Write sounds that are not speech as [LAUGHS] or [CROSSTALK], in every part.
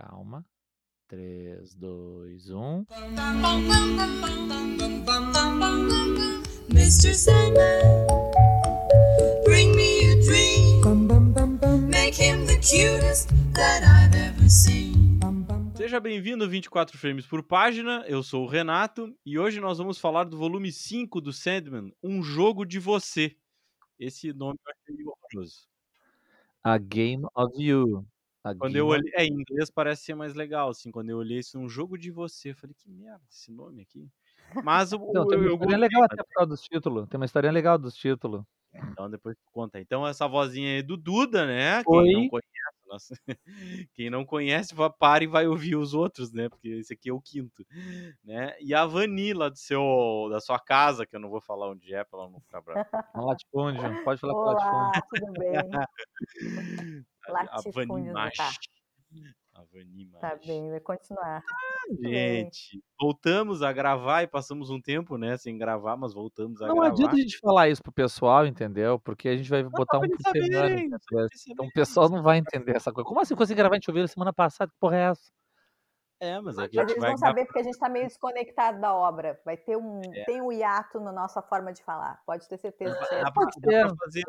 Calma. 3, 2, 1. Mr. Sandman, bring me a dream. Make him the cutest that I've ever seen. Seja bem-vindo 24 frames por página. Eu sou o Renato e hoje nós vamos falar do volume 5 do Sandman, Um Jogo de Você. Esse nome eu achei horroroso. A Game of You. A Quando eu olhei, é, em inglês parece ser mais legal, assim, quando eu olhei isso, um jogo de você, eu falei, que merda esse nome aqui. Mas o, Não, tem uma eu gostei, legal até por causa dos títulos. Tem uma historinha legal dos títulos. Então depois tu conta. Então essa vozinha aí do Duda, né? Oi. [LAUGHS] Quem não conhece, nossa, quem não conhece, vá- para e vai ouvir os outros, né? Porque esse aqui é o quinto, né? E a Vani lá do seu, da sua casa, que eu não vou falar onde é, pra ela não ficar brava. Um latifúndio. Pode falar com [LAUGHS] Olá, latifúndio. tudo bem? A, a Latifúndio Vani do Machi. tá. A Vani Machi. Tá bem, vai continuar. bem. Gente, voltamos a gravar e passamos um tempo, né, sem gravar, mas voltamos a Não gravar. adianta a gente falar isso pro pessoal, entendeu? Porque a gente vai botar um por semana. Então o pessoal não vai entender essa coisa. Como assim consegui gravar? A gente ouviu semana passada? Que porra é essa? É, mas a Mas gente eles vai vão saber porque a gente tá meio desconectado da obra. Vai ter um, É. tem um hiato na nossa forma de falar. Pode ter certeza aí. Dá pra, dá pra Parceiro, fazer,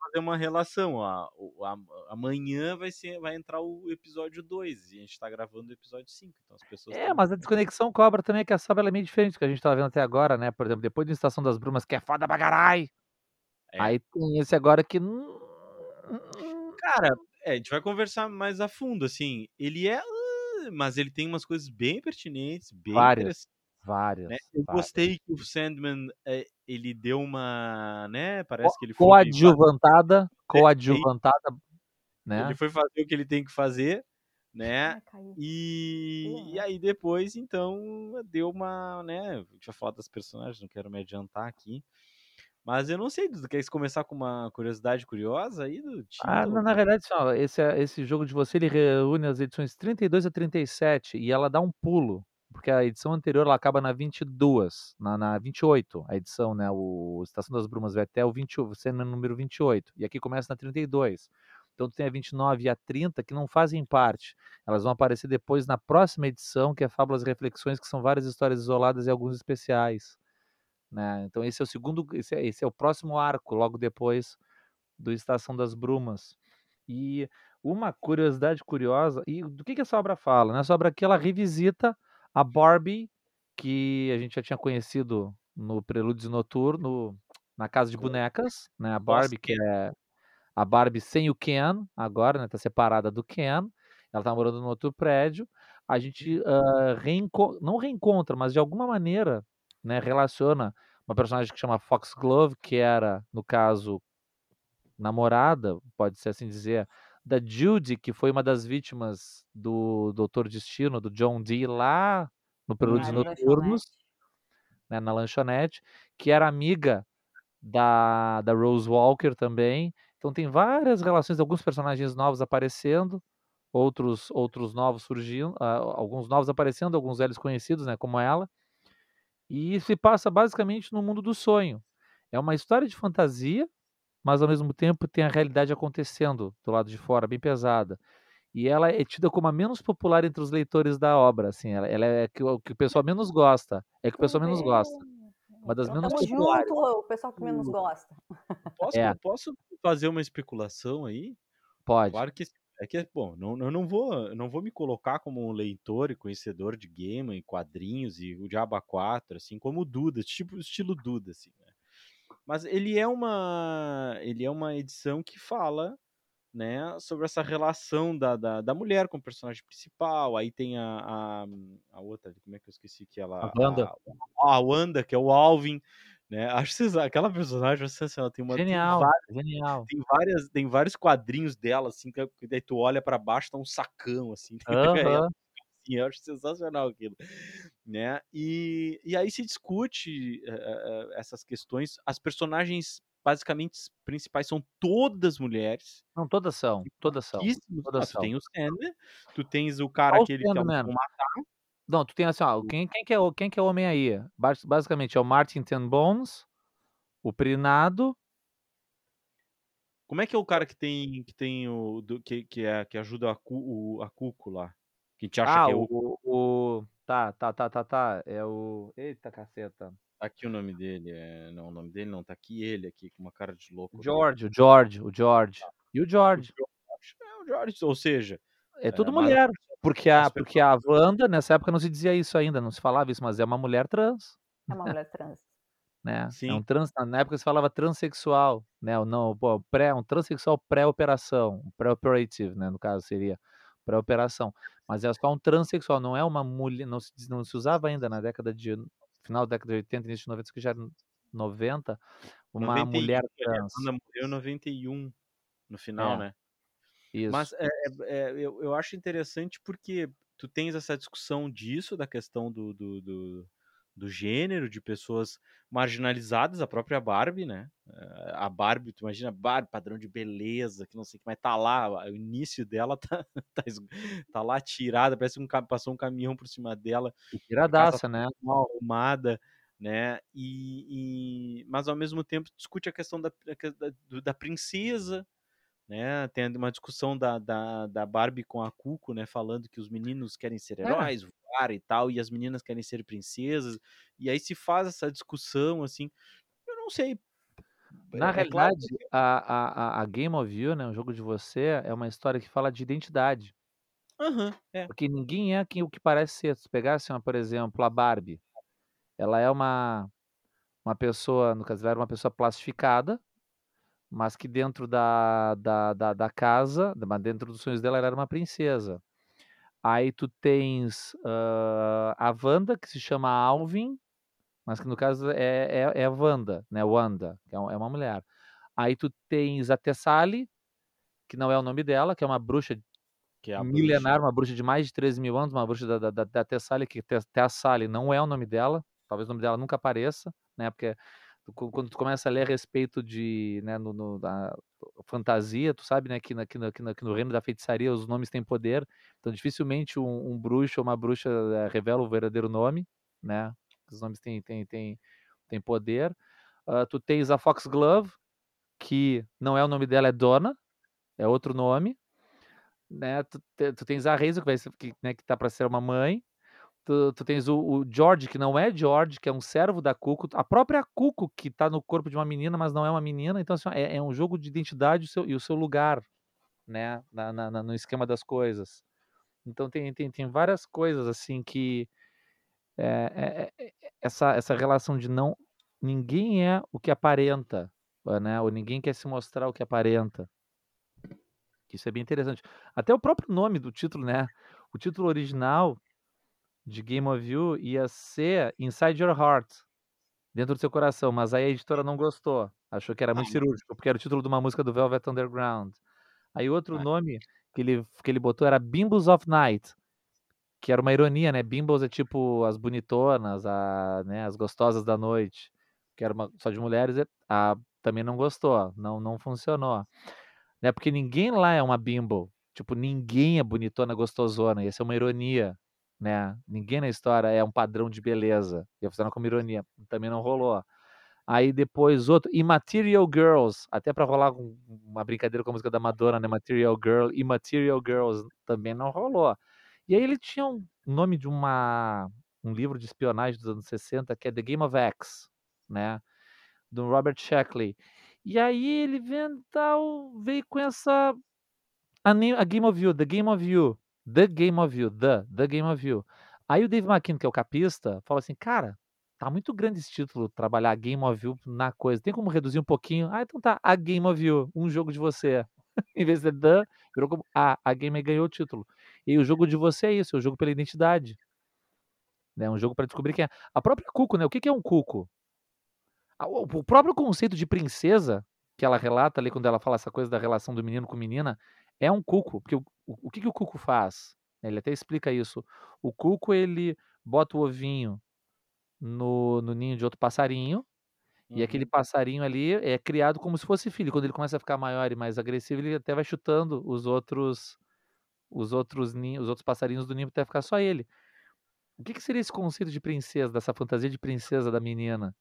fazer uma relação. A, a- amanhã vai, ser, vai entrar o episódio 2 e a gente tá gravando o episódio 5. Então as pessoas. É, tão- mas a desconexão cobra também que a ela é meio diferente do que a gente tava vendo até agora, né? Por exemplo, depois da Estação das Brumas, que é foda pra caralho. É. Aí tem esse agora que. Cara, é, a gente vai conversar mais a fundo, assim. Ele é. Ah, Mas ele tem umas coisas bem pertinentes, bem Várias. interessantes. Várias. né? Eu várias. gostei que o Sandman é, ele deu uma, né? Parece que ele foi Coadjuvantada. Coadjuvantada. Né? ele foi fazer o que ele tem que fazer, né? Caiu. E, e aí depois, então, deu uma, né? A gente vai falar das personagens, não quero me adiantar aqui. Mas eu não sei, Dudu, quer começar com uma curiosidade curiosa aí do Ah, título? na, verdade, assim, ó, esse, é- esse jogo de você ele reúne as edições 32 a 37 e ela dá um pulo, porque a edição anterior ela acaba na 22, na, na 28, a edição, né? O Estação das Brumas vai até o 20, o Sandman número 28, e aqui começa na 32. Então tu tem a 29 e a 30 que não fazem parte. Elas vão aparecer depois na próxima edição, que é Fábulas e Reflexões, que são várias histórias isoladas e alguns especiais. Né? Então esse é o segundo, esse é, esse é o próximo arco, logo depois do Estação das Brumas. E uma curiosidade curiosa, e do que, que essa obra fala? Nessa obra aqui ela revisita a Barbie, que a gente já tinha conhecido no Prelúdio Noturno, na Casa de Bonecas, né? A Barbie, que é a Barbie sem o Ken, agora, né? Tá separada do Ken. Ela tá morando no outro prédio. A gente ah, reenco- não reencontra, mas de alguma maneira, né, relaciona uma personagem que chama Foxglove, que era, no caso, namorada, pode ser assim dizer, da Judy, que foi uma das vítimas do Doutor Destino, do John Dee, lá no Prelúdios Noturnos, né, na lanchonete, que era amiga da, da Rose Walker também. Então tem várias relações, alguns personagens novos aparecendo, outros outros novos surgindo, ah, alguns novos aparecendo, alguns velhos conhecidos, né, como ela. E se passa basicamente no mundo do sonho. É uma história de fantasia, mas ao mesmo tempo tem a realidade acontecendo do lado de fora, bem pesada. E ela é tida como a menos popular entre os leitores da obra, assim, ela, ela é que o que o pessoal menos gosta, é que o pessoal menos gosta. Uma das Então menos tamo populares. junto, o pessoal que menos gosta. Posso, É. posso fazer uma especulação aí? Pode. Claro que é que bom, não, eu não vou, não vou me colocar como um leitor e conhecedor de game e quadrinhos e o Diaba 4, assim como o Duda, tipo estilo Duda assim, né? Mas ele é uma ele é uma edição que fala, né, sobre essa relação da, da, da mulher com o personagem principal. Aí tem a, a, a outra, como é que eu esqueci que ela A Wanda. a, a Wanda, que é o Alvin, né? Acho aquela personagem, assim, ela tem uma tem Genial, várias- genial. tem várias tem vários quadrinhos dela assim que que daí tu olha pra baixo tá um sacão assim [LAUGHS] Aham. assim, eu acho sensacional aquilo né e, e aí se discute eh, essas questões as personagens basicamente principais são todas mulheres Não, todas são, todas são. todas ah, tu são. tem o Sandman tu tens o cara Qual o aquele que é Sandman? um matar Não, tu tem assim, ó, quem, quem, que é, o- quem que é o homem aí? Bas- Basicamente é o Martin Ten Bones, o Prinado, como é que é o cara que tem que tem o do, que, que é que ajuda a, Cu- o, a Cuco lá Que gente acha Ah, que é o. o, o. Tá, tá, tá, tá, tá. É o. Eita caceta. Tá aqui o nome dele. É... Não, o nome dele não. Tá aqui ele, aqui, com uma cara de louco. O. George, o George, o George. E o George. É o George. Ou seja, É tudo mas- mulher. Porque a, porque a Wanda, nessa época não se dizia isso ainda, não se falava isso, mas é uma mulher trans. É uma [LAUGHS] mulher trans. né? É Sim. um trans, na época se falava transexual, né? Ou não, pô, pré, um transexual pré-operação, pré-operative, né? No caso seria pré-operação. Mas é só um transexual, não é uma mulher, não se, não se usava ainda na década de final da década de 80, início de 90, que já era 90, uma 91, mulher A trans. Wanda morreu em 91 no final, É, né? Isso. Mas é, é- é, eu, eu acho interessante porque tu tens essa discussão disso, da questão do, do, do, do gênero, de pessoas marginalizadas, a própria Barbie, né? Eh, A Barbie, tu imagina, Barbie, padrão de beleza, que não sei o que, mas tá lá, o início dela [LAUGHS] tá, tá, tá lá tirada, parece que um, passou um caminhão por cima dela, E tiradaça, né? mal arrumada, né? E, e- mas ao mesmo tempo discute a questão da, da, da princesa, né? Tem uma discussão da, da, da Barbie com a Cuco, né? Falando que os meninos querem ser É. heróis, voar e tal, e as meninas querem ser princesas. E aí se faz essa discussão, assim. Eu não sei. Na É claro realidade, a, a, a- a Game of You, né, o jogo de você, é uma história que fala de identidade. Aham, é. Porque ninguém é quem o que parece ser. Se pegasse, por exemplo, a Barbie, ela é uma, uma pessoa, no caso, ela era uma pessoa plastificada, mas que dentro da, da, da, da casa, dentro dos sonhos dela, ela era uma princesa. Aí tu tens ah, a Wanda, que se chama Alvin, mas que no caso é, é, é a Wanda, né? Wanda, que é é uma mulher. Aí tu tens a Tessali, que não é o nome dela, que é uma bruxa Que é milenar, uma bruxa de mais de 13 mil anos, uma bruxa da, da, da, Tessali, que Te- Tessali não é o nome dela, talvez o nome dela nunca apareça, né? Porque quando tu começa a ler a respeito de, né, no, no- da fantasia, tu sabe, né, que, na, que, na, que, no reino da feitiçaria os nomes têm poder, então dificilmente um, um bruxo ou uma bruxa eh, revela o verdadeiro nome, né? Os nomes têm, têm, têm, têm poder. Ah, tu tens a Foxglove, que não é o nome dela, é Donna, é outro nome né? Tu, tu tens a Hazel, que, vai que, né, que tá para ser uma mãe. Tu, tu tens o, o George, que não é George, que é um servo da Cuco. A própria Cuco, que tá no corpo de uma menina, mas não é uma menina. Então, assim, é, é um jogo de identidade o seu, e o seu lugar, né? Na, na- no esquema das coisas. Então, tem, tem, tem várias coisas, assim, que... é, é- é- é- essa, essa relação de não... Ninguém é o que aparenta, né? Ou ninguém quer se mostrar o que aparenta. Isso é bem interessante. Até o próprio nome do título, né? O título original de Game of You ia ser Inside Your Heart, dentro do seu coração, mas aí a editora não gostou. Achou que era muito Ah. cirúrgico, porque era o título de uma música do Velvet Underground. Aí outro Ah. nome que ele, que ele botou era Bimbos of Night, que era uma ironia, né? Bimbos é tipo as bonitonas, a, né, as gostosas da noite, que era uma, só de mulheres, e- a, também não gostou, não, não funcionou. Né? Porque ninguém lá é uma bimbo, tipo, ninguém é bonitona, gostosona, ia ser uma ironia, né? Ninguém na história é um padrão de beleza, ia funcionar como ironia, também não rolou. Aí depois outro, Immaterial Girls, até pra rolar um- uma brincadeira com a música da Madonna, né? Material Girl, Immaterial Girls, também não rolou. E aí ele tinha um nome de uma um livro de espionagem dos anos 60 que é The Game of X, né? Do Robert Sheckley. E aí ele veio, tal, veio com essa a, name- a Game of You, The Game of You, The Game of You, The, The Game of You. Aí o Dave McKean, que é o capista, falou assim, cara, tá muito grande esse título, trabalhar Game of You na coisa. Tem como reduzir um pouquinho? Ah, então tá, a Game of You, um jogo de você. [LAUGHS] em vez de The, virou como a, a Game ganhou o título. E o jogo de você é isso, é o jogo pela identidade. É um jogo para descobrir quem é. A própria Cuco, né? O que é um Cuco? O próprio conceito de princesa que ela relata ali quando ela fala essa coisa da relação do menino com menina é um cuco, porque o, o, o que, que o cuco faz? Ele até explica isso. O cuco ele bota o ovinho no, no ninho de outro passarinho e aquele Uhum. passarinho ali é criado como se fosse filho. Quando ele começa a ficar maior e mais agressivo, ele até vai chutando os outros os outros ninhos, os outros passarinhos do ninho até ficar só ele. O que, que seria esse conceito de princesa, dessa fantasia de princesa da menina?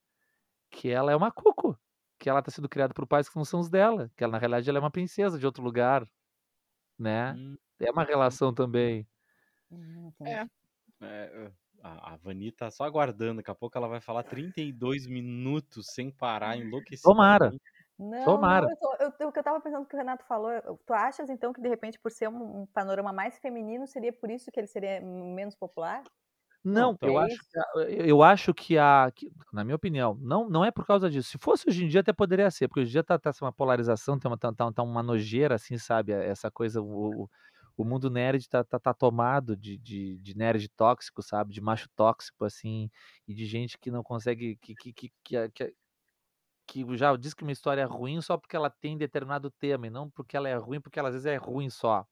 Que ela é uma cuco, que ela está sendo criada por pais que não são os dela, que ela, na realidade ela é uma princesa de outro lugar, né? Hum, É uma relação também. Hum. É. É, a, a Vani tá só aguardando, daqui a pouco ela vai falar 32 minutos sem parar, enlouquecida. Tomara. Não, Tomara. não, eu tô- eu- o que eu tava pensando que o Renato falou, eu- tu achas então que de repente por ser um, um panorama mais feminino, seria por isso que ele seria menos popular? Não, então- eu É acho a eu acho que a que na minha opinião, não não é por causa disso. Se fosse hoje em dia até poderia ser, porque hoje em dia tá tá uma polarização, tem uma tá tá tá uma nojeira, assim, sabe, essa coisa, o o mundo nerd tá tá tá tomado de de de nerd tóxico, sabe, de macho tóxico, assim, e de gente que não consegue que que que que que já diz que uma história é ruim só porque ela tem determinado tema e não porque ela é ruim, porque ela às vezes é ruim só.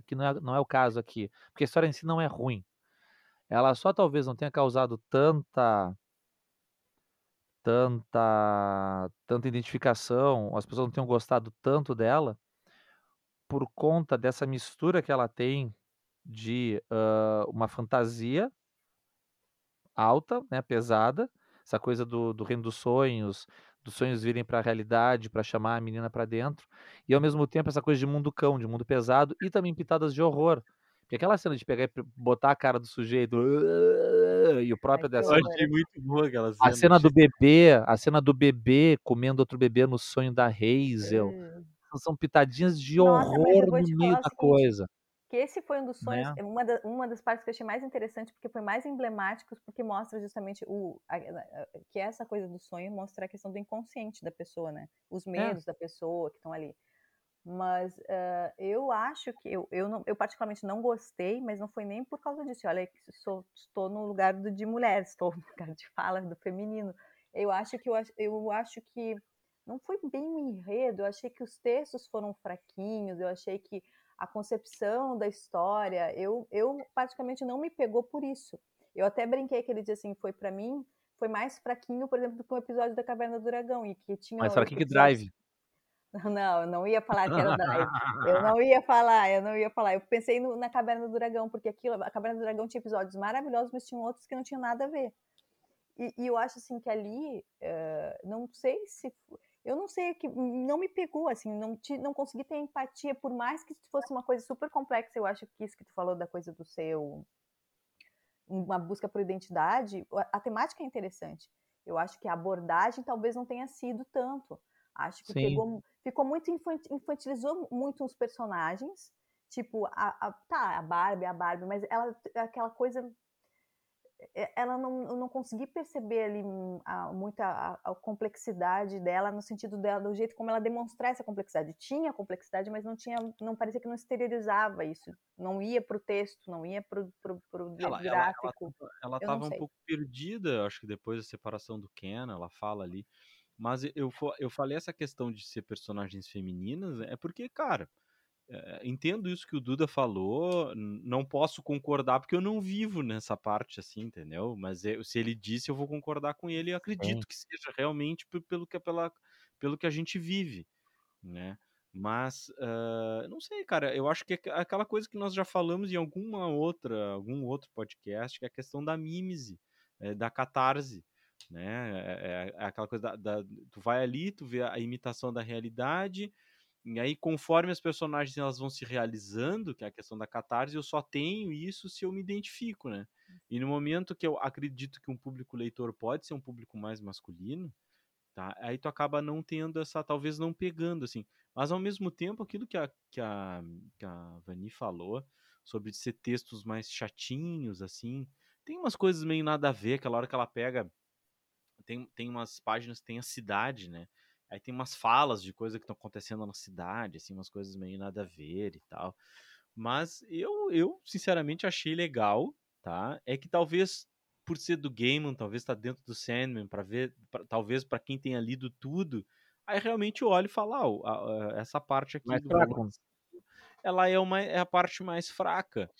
Aqui não é não é o caso aqui, porque a história em si não é ruim. Ela só talvez não tenha causado tanta tanta tanta identificação, as pessoas não tenham gostado tanto dela, por conta dessa mistura que ela tem de, hã, uma fantasia alta, né, pesada, essa coisa do do reino dos sonhos, dos sonhos virem pra realidade, pra chamar a menina pra dentro, e ao mesmo tempo essa coisa de mundo cão, de mundo pesado e também pitadas de horror. Porque aquela cena de pegar e botar a cara do sujeito e o próprio dessa Eu achei muito boa aquela cena. a cena do bebê a cena do bebê comendo outro bebê no sonho da Hazel, Hum. são pitadinhas de Nossa, horror no meio da seguinte, coisa. Que esse foi um dos sonhos, Né? é uma, da- uma das partes que eu achei mais interessante, porque foi mais emblemático, porque mostra justamente o, a- a- que essa coisa do sonho mostra a questão do inconsciente da pessoa, né? Os medos da pessoa que estão ali. Mas ah, eu acho que eu, eu, não, eu particularmente não gostei, mas não foi nem por causa disso. Olha, sou, estou no lugar do, de mulher, [LAUGHS] estou no lugar de fala do feminino. Eu acho que eu, eu acho que não foi bem um enredo. Eu achei que os textos foram fraquinhos. Eu achei que a concepção da história, eu, eu praticamente não me pegou por isso. Eu até brinquei que ele disse assim, foi para mim, foi mais fraquinho, por exemplo, do que o episódio da Caverna do Dragão e que tinha Mais fraquinho que Drive. [LAUGHS] Não, eu não ia falar que era o Drive. Eu [LAUGHS] não ia falar, eu não ia falar. Eu pensei no- na Caverna do Dragão, porque aquilo, a Caverna do Dragão tinha episódios maravilhosos, mas tinham outros que não tinham nada a ver. E, e eu acho assim que ali, eh, não sei se eu não sei que não me pegou assim, não ti- não consegui ter empatia por mais que fosse uma coisa super complexa. Eu acho que isso que tu falou da coisa do seu uma busca por identidade, a, a temática é interessante. Eu acho que a abordagem talvez não tenha sido tanto. Acho que pegou, ficou muito infanti- infantilizou muito os personagens. Tipo, a, a- tá, a Barbie, a Barbie, mas ela aquela coisa ela não, eu não consegui perceber ali hum, a, muita a, a complexidade dela no sentido dela do jeito como ela demonstrar essa complexidade tinha complexidade mas não tinha não parecia que não exteriorizava isso não ia pro texto não ia ela, ela, gráfico ela Eu não tava um pouco perdida, acho que depois da separação do Ken, ela fala ali. Mas eu, eu falei essa questão de ser personagens femininas, é porque, cara, é, entendo isso que o Duda falou, não posso concordar porque eu não vivo nessa parte assim, entendeu? Mas eu- se ele disse, eu vou concordar com ele e acredito que seja realmente pe- pelo que, pela, pelo que a gente vive, né? Mas, ah, não sei, cara, eu acho que é aqu- aquela coisa que nós já falamos em alguma outra, algum outro podcast, que é a questão da mímese, é, da catarse, né? É, é- é aquela coisa da, da- tu vai ali, tu vê a imitação da realidade, e aí conforme as personagens elas vão se realizando, que é a questão da catarse, eu só tenho isso se eu me identifico, né? E no momento que eu acredito que um público leitor pode ser um público mais masculino, tá? Aí tu acaba não tendo essa, talvez não pegando, assim. Mas ao mesmo tempo, aquilo que a, que a, que a Vani falou, sobre ser textos mais chatinhos, assim, tem umas coisas meio nada a ver, aquela hora que ela pega. Tem, tem umas páginas que tem a cidade, né? Aí tem umas falas de coisas que estão acontecendo na cidade, assim, umas coisas meio nada a ver e tal. Mas eu, eu sinceramente, achei legal, tá? É que talvez por ser do Gaiman, talvez tá dentro do Sandman, para ver, pra- talvez para quem tenha lido tudo, aí realmente eu olho e falo, ah, o- a- a- essa parte aqui Mais do volume cinco, ela é uma é a parte mais fraca.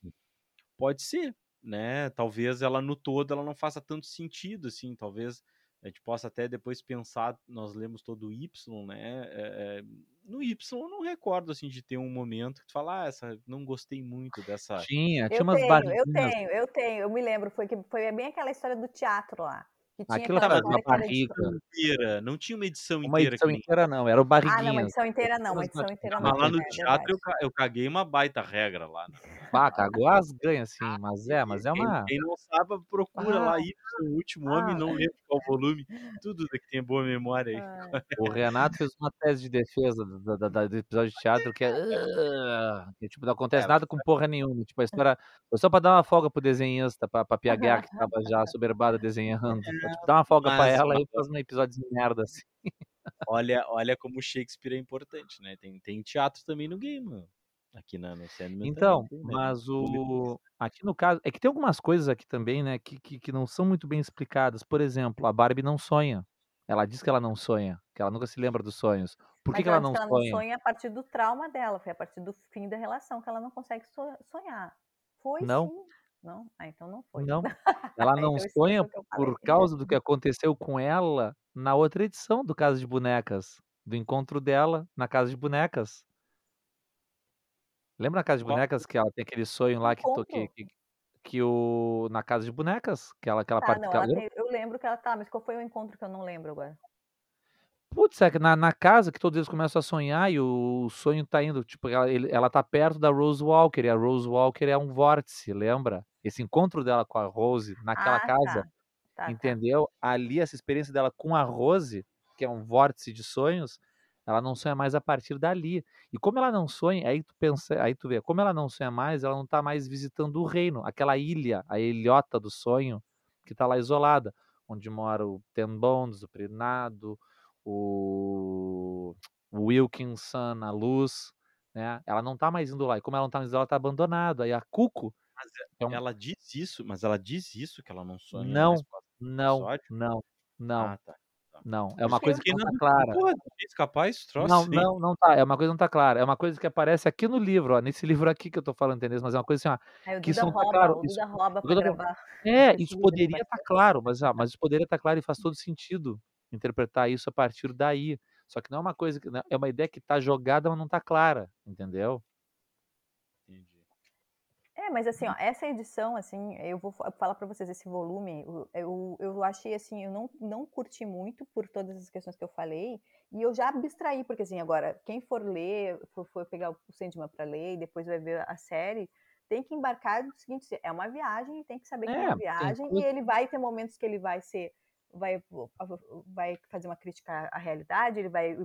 Pode ser, né? Talvez ela no todo ela não faça tanto sentido assim, talvez a gente possa até depois pensar, nós lemos todo o Y, né? é, é, no Y eu não recordo assim de ter um momento que tu fala, ah, essa não gostei muito dessa Tinha, tinha eu umas tenho eu tenho eu tenho eu me lembro foi que foi bem aquela história do teatro lá Aquilo aquela era uma era barriga. inteira, não tinha uma edição Uma inteira que edição inteira não, eram ah não uma edição inteira não uma edição inteira não Mas lá no é teatro eu, eu caguei uma baita regra lá. né? Ah, cagou as ganhas, sim, Ah, mas é, mas é uma. quem não sabe, procura Ah, lá Y, o último homem, ah, não lembro qual volume. Tudo que tem boa memória aí. ah, [LAUGHS] o Renato fez uma tese de defesa do, da- do episódio de teatro que é. "Ah", que, tipo, não acontece É, nada com porra nenhuma. Tipo, a história foi só pra dar uma folga pro desenhista, pra, pra Piaguer, que [LAUGHS] tava já soberbada desenhando. Pra, tipo, dar uma folga pra mas, ela mas e faz um episódio de merda assim. olha, olha como o Shakespeare é importante, né? Tem, tem teatro também no game, mano. Aqui na, no Sandman Então, também né? mas Público. o. Aqui no caso. É que tem algumas coisas aqui também, né, que, que, que não são muito bem explicadas. Por exemplo, a Barbie não sonha. Ela diz que ela não sonha, que ela nunca se lembra dos sonhos. Por que, que ela ela não que ela não sonha? sonha a partir do trauma dela, foi a partir do fim da relação que ela não consegue so- sonhar. Foi Não. sim. Não? Ah, então não foi. Não. [LAUGHS] Ela não Então sonha por causa do que aconteceu com ela na outra edição do Casa de Bonecas. Do encontro dela na Casa de Bonecas. Lembra na Casa de? Bonecas que ela tem aquele sonho lá que, to- que, que, que o. Na Casa de Bonecas? Que ela, que ela Tá, parte. não, que ela- ela tem- eu lembro que ela tá, mas qual foi o encontro que eu não lembro agora? Putz, é que na, na casa que todos eles começam a sonhar e o sonho tá indo, tipo, ela, ele- ela tá perto da Rose Walker, e a Rose Walker é um vórtice, lembra? Esse encontro dela com a Rose naquela ah, casa, tá. Tá, tá. entendeu? Ali, essa experiência dela com a Rose, que é um vórtice de sonhos, ela não sonha mais a partir dali. E como ela não sonha, aí tu pensa, aí tu vê, como ela não sonha mais, ela não tá mais visitando o reino, aquela ilha, a ilhota do sonho, que tá lá isolada, onde mora o Ten Bones, o Prinado, o Wilkinson, a Luz, né? Ela não tá mais indo lá. E como ela não tá mais indo lá, ela tá abandonada. Aí a Cuco Mas é um... ela diz isso, mas ela diz isso, que ela não sonha Não, não, não, não, Ah, tá. Tá. não. É Por uma coisa que não na tá dúvida. clara. Porra, é capaz esse troço Não, não, não tá. É uma coisa que não tá clara. É uma coisa que aparece aqui no livro, ó. Nesse livro aqui que eu tô falando, entendeu? Mas é uma coisa assim, ó. Aí o Que isso não tá rouba, claro. o Isso, [LAUGHS] [LAUGHS] é, isso poderia estar bastante. claro, mas, ah, mas isso poderia estar claro e faz todo sentido interpretar isso a partir daí. Só que não é uma coisa que. É uma ideia que tá jogada, mas não tá clara, entendeu? Mas assim, ó, essa edição, assim, eu vou fa- falar pra vocês, esse volume, eu, eu, achei assim, eu não, não curti muito por todas as questões que eu falei, e eu já abstraí, porque assim, agora, quem for ler, for, for pegar o Sandman pra ler e depois vai ver a série, tem que embarcar no seguinte, é uma viagem, e tem que saber que é É, uma tem viagem, e coisa- ele vai ter momentos que ele vai ser, vai, vai fazer uma crítica à realidade, ele vai,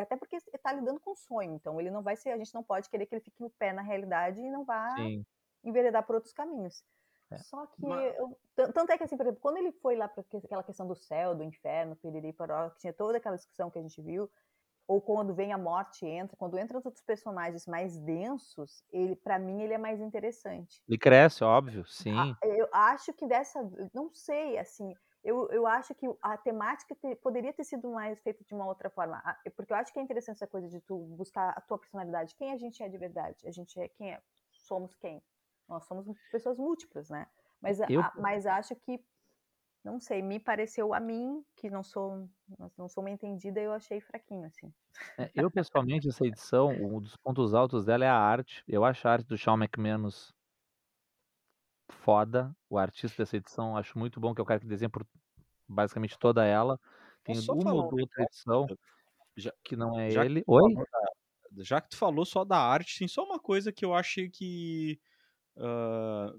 até porque ele tá lidando com sonho, então ele não vai ser, a gente não pode querer que ele fique o pé na realidade e não vá Sim. Enveredar por outros caminhos. É. Só que, Mas- eu- tan- tanto é que, assim, por exemplo, quando ele foi lá para aquela questão do céu, do inferno, piriri, poró, que tinha toda aquela discussão que a gente viu, ou quando vem a morte entra, quando entram os outros personagens mais densos, ele, para mim, ele é mais interessante. Ele cresce, óbvio, sim. A- Eu acho que dessa, não sei, assim, eu, eu acho que a temática te- poderia ter sido mais feita de uma outra forma, porque eu acho que é interessante essa coisa de tu buscar a tua personalidade, quem a gente é de verdade, a gente é quem é, somos quem, nós somos pessoas múltiplas, né? Mas, Eu- a- mas acho que, não sei, me pareceu a mim que não sou, não sou uma entendida, eu achei fraquinho assim. É, eu, pessoalmente, essa edição, um dos pontos altos dela é a arte. Eu acho a arte do Shawn McManus foda. O artista dessa edição, acho muito bom, que é o cara que desenha por basicamente toda ela. Tem uma ou outra edição Já- que não é já ele. tu Oi? da- já que tu falou só da arte, tem só uma coisa que eu achei que. Ah,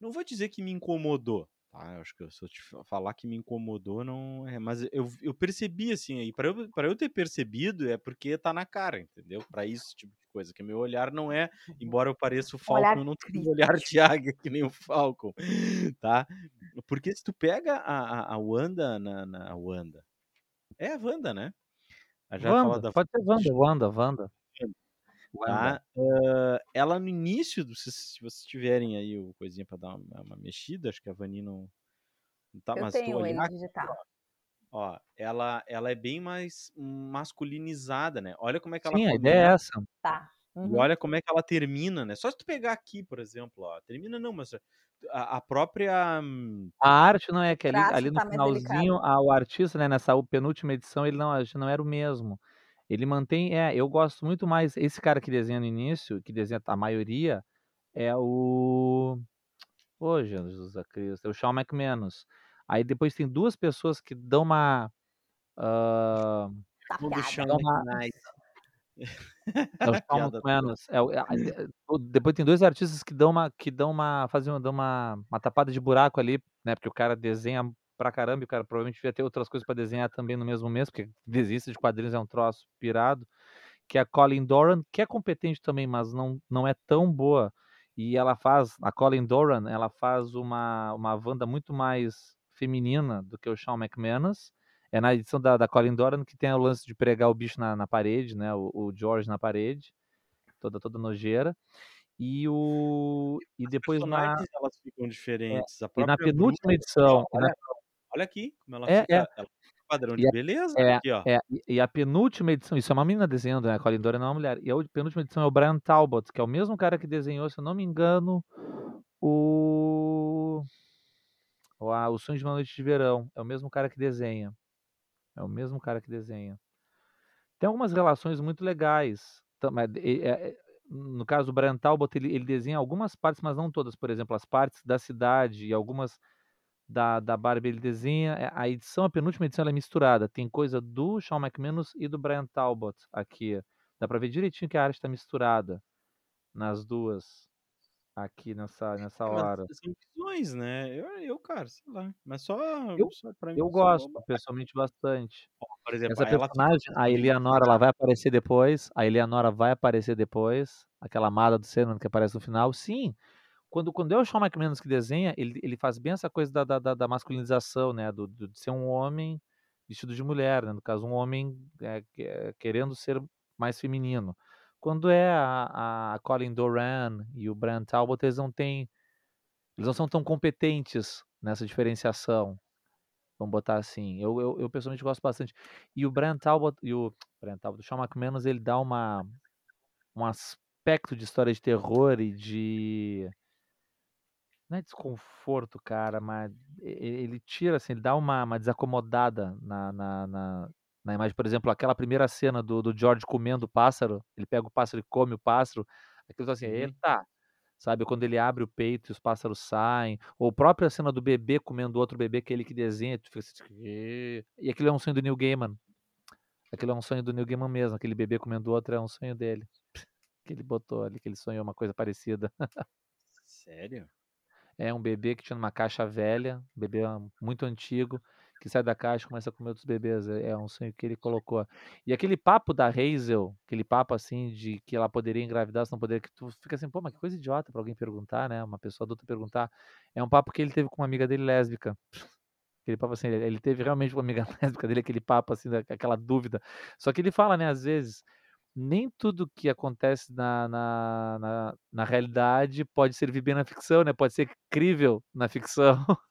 não vou dizer que me incomodou. Tá? Eu acho que se eu te fa- falar que me incomodou, não é. Mas eu, eu percebi assim aí. Pra eu, pra eu ter percebido, é porque tá na cara, entendeu? Pra isso tipo de coisa. Que meu olhar não é. Embora eu pareça o olhar Falcon, eu não tenho um olhar de águia que nem o Falcon. Tá? Porque se tu pega a, a, a Wanda na, na a Wanda. É a Wanda, né? A já fala Wanda, da pode ser Wanda, Wanda, Wanda. Tá? Ah, ela no início, do- se, se vocês tiverem aí o coisinha pra dar uma, uma mexida, acho que a Vani não, não tá, eu mas tenho ele digital. ó, ela, ela é bem mais masculinizada, né? Olha como é que ela Sim, a ideia é essa. Tá. e Uhum. olha como é que ela termina, né? Só se tu pegar aqui, por exemplo, ó, termina não, mas a, a própria A arte não é que ali, ali no tá finalzinho, a- o artista, né, nessa penúltima edição, ele não, não era o mesmo. Ele mantém, é, eu gosto muito mais, esse cara que desenha no início, que desenha a maioria, é o, ô Jesus Cristo, é o Shawn McManus. Aí depois tem duas pessoas que dão uma, chama dão uma, McKnight. É o [LAUGHS] Shawn McManus. É é é depois tem 2 artistas que dão uma que dão uma fazem uma dão uma uma tapada de buraco ali, né, porque o cara desenha pra caramba e o cara provavelmente devia ter outras coisas pra desenhar também no mesmo mês, porque desenhista de quadrinhos é um troço pirado, que é a Colleen Doran, que é competente também, mas não não é tão boa. E ela faz a Colleen Doran, ela faz uma uma Wanda muito mais feminina do que o Shawn McManus. É na edição da da Colleen Doran que tem o lance de pregar o bicho na na parede, né, o o George na parede, toda toda nojeira. E o e depois na elas ficam é, diferentes. A e na penúltima ó, edição na olha aqui como ela É, fica é. ela fica padrão de beleza, é, aqui, ó. é. E a penúltima edição isso é uma menina desenhando, né, a Colleen Doran não é uma mulher. E a penúltima edição é o Brian Talbot, que é o mesmo cara que desenhou, se eu não me engano, o o O Sonho de uma Noite de Verão. É o mesmo cara que desenha. É o mesmo cara que desenha. Tem algumas relações muito legais. Eh, no caso do Brian Talbot, ele ele desenha algumas partes, mas não todas. Por exemplo, as partes da cidade e algumas da da Barbie ele desenha. Eh, a edição a penúltima edição ela é misturada, tem coisa do Shawn McManus e do Brian Talbot aqui. Dá pra ver direitinho que a arte tá misturada nas 2, aqui nessa nessa É, mas hora. são visões, né. Eu eu, cara, sei lá, mas só Eu só pra mim eu gosto pessoalmente bastante. Por exemplo, Essa aí ela personagem, a Eleanora, ela vai aparecer depois, a Eleanora vai aparecer depois, aquela amada do Sandman que aparece no final. Sim, quando quando é o Shawn McManus que desenha, ele ele faz bem essa coisa da da da masculinização, né, do do de ser um homem vestido de mulher, né, no caso um homem, eh, que querendo ser mais feminino. Quando é a a Colleen Doran e o Brian Talbot, eles não têm eles não são tão competentes nessa diferenciação, vamos botar assim. Eu eu eu pessoalmente gosto bastante. E o Brian Talbot e o Brian Talbot, o Shawn McManus, ele dá uma um aspecto de história de terror e de não é desconforto, cara, mas ele tira, assim, ele dá uma uma desacomodada na na na na imagem. Por exemplo, aquela primeira cena do do George comendo o pássaro, ele pega o pássaro e come o pássaro, aquilo tá assim: Uhum. "Eita!", sabe, quando ele abre o peito e os pássaros saem, ou a própria cena do bebê comendo outro bebê, que é ele que desenha, tu fica assim: "Ê", e aquilo é um sonho do Neil Gaiman. Aquilo é um sonho do Neil Gaiman mesmo, aquele bebê comendo o outro é um sonho dele, [LAUGHS] que ele botou ali, que ele sonhou uma coisa parecida. [LAUGHS] Sério? É um bebê que tinha numa caixa velha, um bebê muito antigo, que sai da caixa e começa a comer outros bebês, é é um sonho que ele colocou. E aquele papo da Hazel, aquele papo, assim, de que ela poderia engravidar, se não poderia, que tu fica assim: "Pô, mas que coisa idiota pra alguém perguntar, né, uma pessoa adulta perguntar". É um papo que ele teve com uma amiga dele lésbica. Aquele papo assim, ele teve realmente com uma amiga [LAUGHS] lésbica dele, aquele papo, assim, aquela dúvida. Só que ele fala, né, às vezes, nem tudo que acontece na na na na realidade pode servir bem na ficção, né, pode ser crível na ficção. [LAUGHS]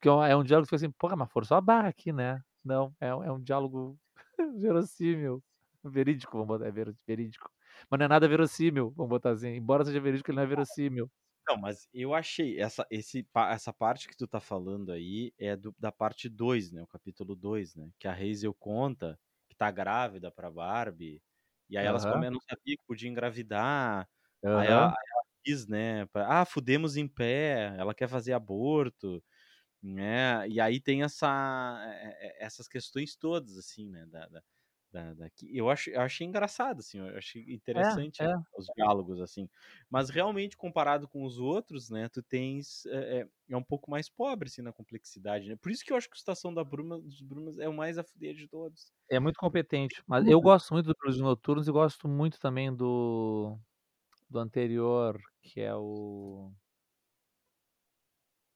Porque é um é um diálogo que fica assim: "Porra, mas forçou a barra aqui, né". Não, é um é um diálogo [LAUGHS] verossímil, verídico, vamos botar, é vero verídico. Mas não é nada verossímil, vamos botar assim, embora seja verídico, ele não é verossímil. Não, mas eu achei essa esse essa parte que tu tá falando aí é do da parte 2, né, o capítulo 2, né, que a Hazel conta tá grávida pra Barbie, e aí elas Aham. come não sabia que podia engravidar, aí ela aí ela diz, né, pra: "Ah, fudemos em pé", ela quer fazer aborto, né, e aí tem essa e e essas questões todas, assim, né, da da da eu acho eu achei engraçado, assim, eu achei É, interessante é. os diálogos, assim. Mas realmente comparado com os outros, né, tu tens é é é um pouco mais pobre, assim, na complexidade, né. Por isso que eu acho que o Estação da Bruma dos Brumas é o mais a fuder de todos. É muito competente, mas eu gosto muito do Brilhos Noturnos e gosto muito também do do anterior, que é o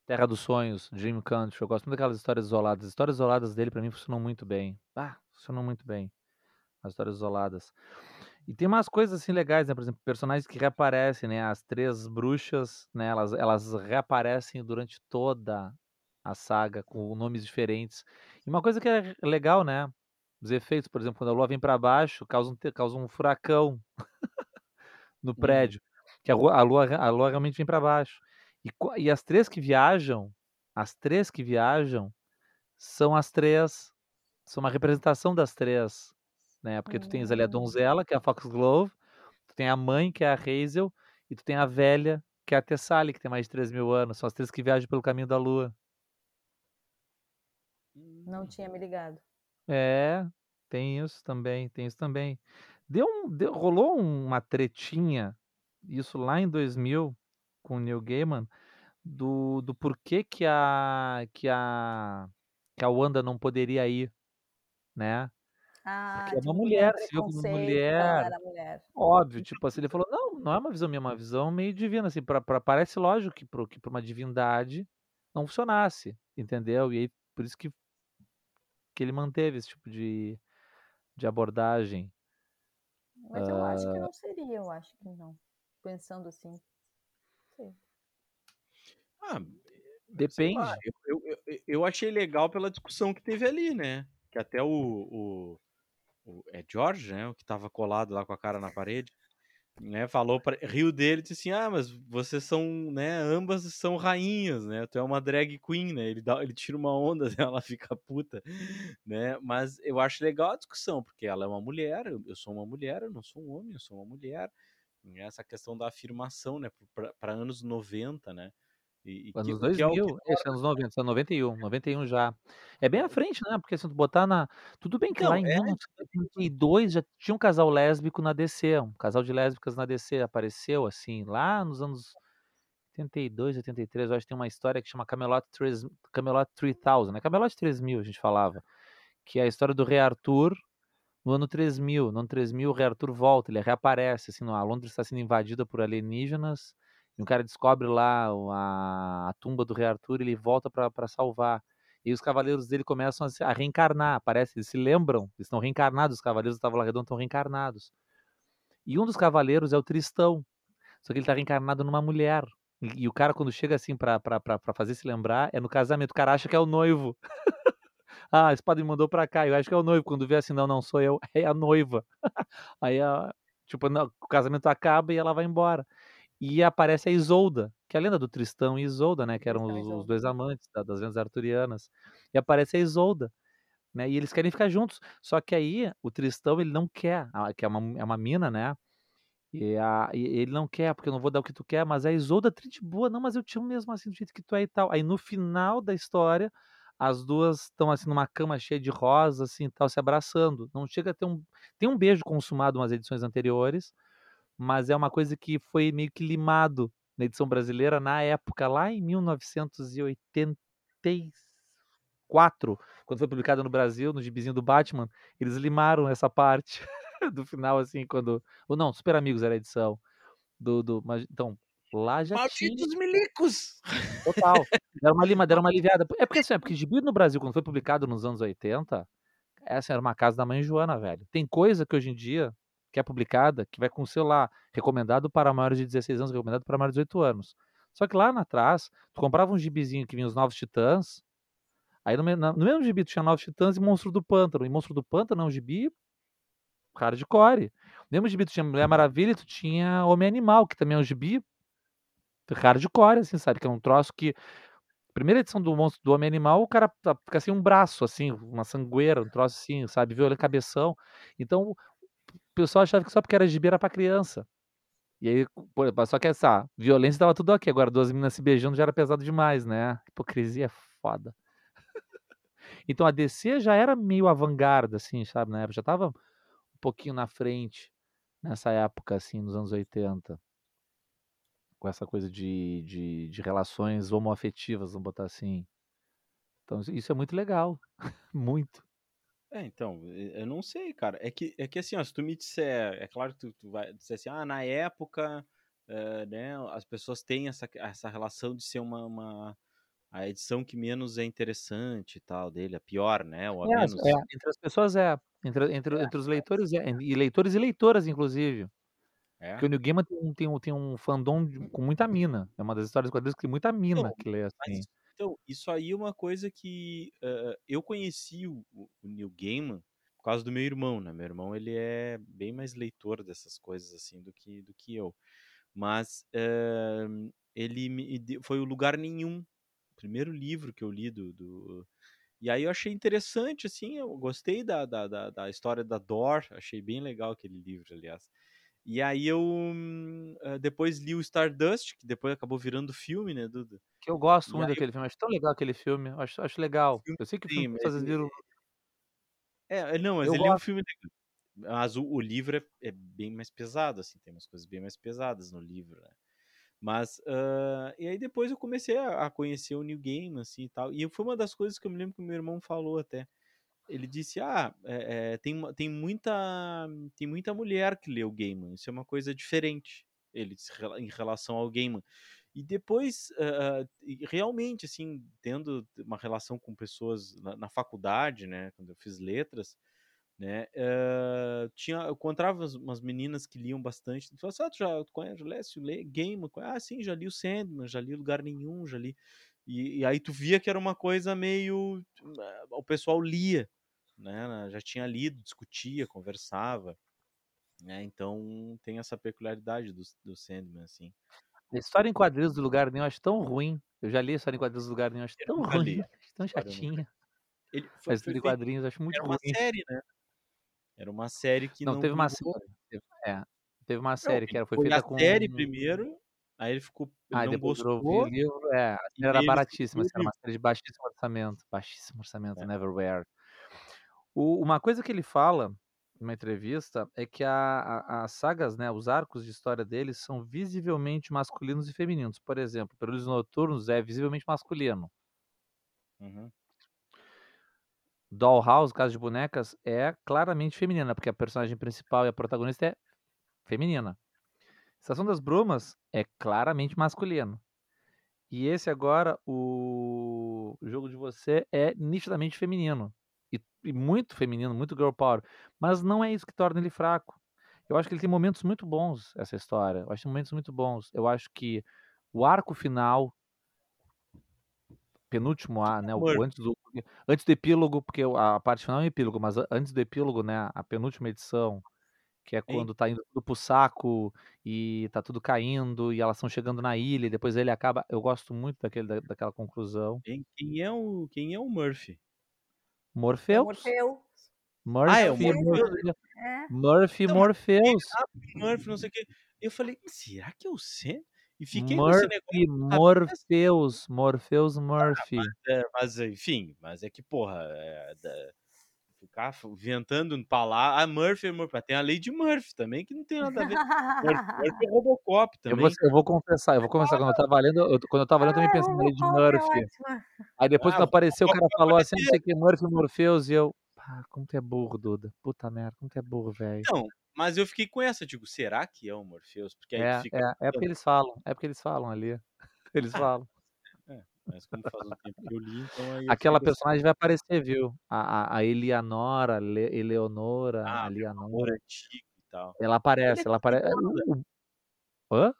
Terra dos Sonhos, Dream Country, eu gosto muito daquelas histórias isoladas. As histórias isoladas dele pra mim funcionam muito bem. Ah, funcionam muito bem, as histórias isoladas. E tem umas coisas, assim, legais, né, por exemplo, personagens que reaparecem, né, as 3 bruxas, né, elas elas reaparecem durante toda a saga com nomes diferentes. E uma coisa que é legal, né, os efeitos, por exemplo, quando a lua vem pra baixo, causa um causa um furacão [LAUGHS] no Uhum. prédio, que a a lua a lua realmente vem pra baixo. E e as 3 que viajam as 3 que viajam são as 3 são uma representação das 3, né, porque tu tens ali a Hum. donzela, que é a Foxglove, tu tem a mãe, que é a Hazel, e tu tem a velha, que é a Thessaly, que tem mais de 3000 anos, são as 3 que viajam pelo caminho da lua. Não tinha me ligado. É, tem isso também, tem isso também. Deu um deu rolou uma tretinha, isso lá em 2000, com o Neil Gaiman, do do porquê que a que a que a Wanda não poderia ir, né. Ah, Porque é uma tipo, era mulher, se viu como mulher óbvio, tipo assim, ele falou: "Não, não é uma visão minha, é uma visão meio divina, assim, pra pra parece lógico que para que pra uma divindade não funcionasse", entendeu. E aí, por isso que que ele manteve esse tipo de de abordagem. Mas eu acho que Hã não seria, eu acho que não. Pensando assim. Sei. Ah, lá, Depende. eu eu eu eu achei legal pela discussão que teve ali, né, que até o o o é George, né, o que estava colado lá com a cara na parede, né, falou pra riu dele disse assim: "Ah, mas vocês são, né, ambas são rainhas, né, tu é uma drag queen", né, ele dá ele tira uma onda [LAUGHS] dela, ela fica puta, né, mas eu acho legal a discussão, porque ela é uma mulher, eu eu sou uma mulher, eu não sou um homem, eu sou uma mulher, e essa questão da afirmação, né, pra anos 90, né, e e que Anos que é o que 2000, esse anos 90, isso é 91, 91 já. É bem à frente, né, porque se tu botar na tudo bem que Então, lá em é 1982 já tinha um casal lésbico na DC, um casal de lésbicas na DC, apareceu, assim, lá nos anos 82, 83, eu acho que tem uma história que chama Camelot tres Camelot 3000, né, Camelot 3000 a gente falava, que é a história do rei Arthur no ano 3000, no ano 3000 o rei Arthur volta, ele reaparece, assim, a Londres está sendo invadida por alienígenas, e um cara descobre lá a a tumba do rei Arthur, ele volta pra salvar. E os cavaleiros dele começam a a reencarnar, parece, eles se lembram, eles estão reencarnados, os cavaleiros da Távola Redonda estão reencarnados. E um dos cavaleiros é o Tristão, só que ele tá reencarnado numa mulher, e e o cara quando chega, assim, pra fazer se lembrar, é no casamento, o cara acha que é o noivo. [LAUGHS] "Ah, a espada me mandou pra cá", eu acho que é o noivo, quando vê assim: "Não, não sou eu, [LAUGHS] é a noiva". Aí a tipo, não, o casamento acaba e ela vai embora. E aparece a Isolda, que é a lenda do Tristão e Isolda, né, que eram os os. 2 amantes da das lendas arturianas. E aparece a Isolda, né, e eles querem ficar juntos, só que aí o Tristão ele não quer, que é uma é uma mina, né, e a e ele não quer, porque eu não vou dar o que tu quer, mas a Isolda tri de boa: "Não, mas eu te amo mesmo assim do jeito que tu é e tal". Aí no final da história, as 2 estão, assim, numa cama cheia de rosas, assim, tal, se abraçando. Não chega a ter um tem um beijo consumado umas edições anteriores, mas é uma coisa que foi meio que limado na edição brasileira na época, lá em 1984, quando foi publicado no Brasil, no gibizinho do Batman, eles limaram essa parte [LAUGHS] do final, assim, quando ou não, Super Amigos era a edição do do mas então, lá já tinha Malditos milicos! Total, deram uma lima [LAUGHS] deram uma aliviada. É porque assim, é porque gibi no Brasil, quando foi publicado nos anos 80, essa era uma casa da mãe Joana, velho. Tem coisa que hoje em dia, que é publicada, que vai com o selo lá, recomendado para maiores de 16 anos, recomendado para maiores de 18 anos. Só que lá atrás, tu comprava um gibizinho que vinha os Novos Titãs, aí no no mesmo gibi tu tinha Novos Titãs e Monstro do Pântano, e Monstro do Pântano é um gibi hardcore. No mesmo gibi tu tinha Mulher Maravilha e tu tinha Homem Animal, que também é um gibi hardcore, assim, sabe, que é um troço que primeira edição do monstro do Homem Animal, o cara tá fica sem um braço, assim, uma sangueira, um troço assim, sabe, violento, cabeção. Então, pessoal achava que só porque era gibi era pra criança. E aí, só que essa violência estava tudo ok, agora 2 meninas se beijando já era pesado demais, né. Hipocrisia é foda. [LAUGHS] Então a DC já era meio avant-garde, assim, sabe, na época, já estava um pouquinho na frente, nessa época, assim, nos anos 80. Com essa coisa de de de relações homoafetivas, vamos botar assim. Então isso é muito legal, [LAUGHS] muito. É, então, eu não sei, cara. É que é que assim, ó, se tu me disser é claro que tu tu vai dizer assim: "Ah, na época, hã, né, as pessoas têm essa essa relação de ser uma uma a edição que menos é interessante e tal dele, a pior, né, ou a É, menos" é, entre as pessoas é, entre entre É, entre os é. leitores é, e leitores e leitoras inclusive. É? Porque o Neil Gaiman tem um tem tem um fandom de com muita mina, é uma das histórias quadrinhos que tem muita mina Então, que lê, mas assim. Então, isso aí é uma coisa que, hã, eu conheci o o Neil Gaiman por causa do meu irmão, né, meu irmão ele é bem mais leitor dessas coisas, assim, do que do que eu. Mas, hã, ele me foi o Lugar Nenhum, o primeiro livro que eu li do do e aí eu achei interessante, assim, eu gostei da da da da história da Dor, achei bem legal aquele livro, aliás. E aí eu, hã, depois li o Stardust, que depois acabou virando filme, né, do Que eu gosto e muito aí eu daquele filme, acho tão legal aquele filme, acho acho legal. filme Eu sei que o filme sim, mas viram é, não, mas Eu ele é um gosto. filme legal. Mas o, o livro é, é bem mais pesado, assim, tem umas coisas bem mais pesadas no livro, né? Mas, ah, e aí depois eu comecei a, a conhecer o New Game, assim, e tal. E foi uma das coisas que eu me lembro que o meu irmão falou até. Ele disse, ah, é, é, tem, tem, muita, tem muita mulher que lê o Gaiman, isso é uma coisa diferente, ele disse, em relação ao Gaiman. E depois, e realmente, assim, tendo uma relação com pessoas na, na faculdade, né, quando eu fiz letras, né? eh, tinha, eu encontrava umas, meninas que liam bastante. Tu assim, ah, tu já conhece, leste o Le- Game? Ah, sim, já li o Sandman, já li Lugar Nenhum, já li. E, e aí tu via que era uma coisa meio. O pessoal lia, né? Já tinha lido, discutia, conversava. Né? Então tem essa peculiaridade do, do Sandman, assim. A história em quadrinhos do Lugar Nenhum eu acho tão ruim. Eu já li a história em quadrinhos do Lugar Nenhum, eu acho Eu tão ruim, li. [LAUGHS] acho tão chatinha. Ele foi, feito, quadrinhos acho muito era uma ruim. série, né? Era uma série que Não, não teve uma série. teve- É, teve uma Não, série que era, foi foi feita a com. série primeiro, aí ele ficou, Ah, não depois gostou, vi- livro. É, a série daí era baratíssima, o assim, era uma série de baixíssimo orçamento. Baixíssimo orçamento, É. Neverwhere. O- uma coisa que ele fala numa entrevista é que a- a- as sagas, né, os arcos de história deles são visivelmente masculinos e femininos. Por exemplo, Períodos Noturnos é visivelmente masculino. Uhum. Dollhouse, Casa de Bonecas, é claramente feminina, porque a personagem principal e a protagonista é feminina. Estação das Brumas é claramente masculino. E esse agora, o o jogo de você, é nitidamente feminino. E, e muito feminino, muito girl power. Mas não é isso que torna ele fraco. Eu acho que ele tem momentos muito bons, essa história. Eu acho que tem momentos muito bons. Eu acho que o arco final, penúltimo ar, né? O, antes, do, antes do epílogo, porque a parte final é um epílogo, mas a- antes do epílogo, né? A penúltima edição, que é quando tá indo tudo pro saco e tá tudo caindo e elas estão chegando na ilha e depois ele acaba. Eu gosto muito daquele, da- daquela conclusão. Quem é o, quem é o Murphy? É o Morpheus? Morfeu. Murphy, Ah, é o Morpheus. Morpheus. É. Murphy Não, Morpheus. Ah, Murphy, não sei o quê. Eu falei, será que é o Sam? E fiquei Murphy. Morpheus. Morpheus Murphy. É, mas enfim, mas é que, porra, é, ficar inventando palavra. Ah, Murphy é Murphy. Mas Tem a Lady Murphy também, que não tem nada a ver. Murphy, Murphy é [LAUGHS] Robocop Eu também. vou, eu vou confessar, eu vou confessar, quando eu tava lendo, eu, quando eu tava lendo, eu também Ah, pensei na Lady Robocop é Murphy. Aí depois Ah, quando apareceu, o cara vai falou assim, não sei o que, Murphy Morpheus, e eu. Ah, como tu é burro, Duda. Puta merda, como tu é burro, velho. Não, mas eu fiquei com essa, digo, será que é o Morpheus? Porque aí É, fica. é, é porque eles falam, é porque eles falam ali. [LAUGHS] Eles Ah, falam. Mas como faz um tempo que eu li, então aí eu Aquela assim. personagem vai aparecer, viu? A, a, a Elianora, Le, Eleonora, Ah, a meu amor Leonora. antigo e tal. Ela aparece, é ela aparece. foda. O, o- Hã?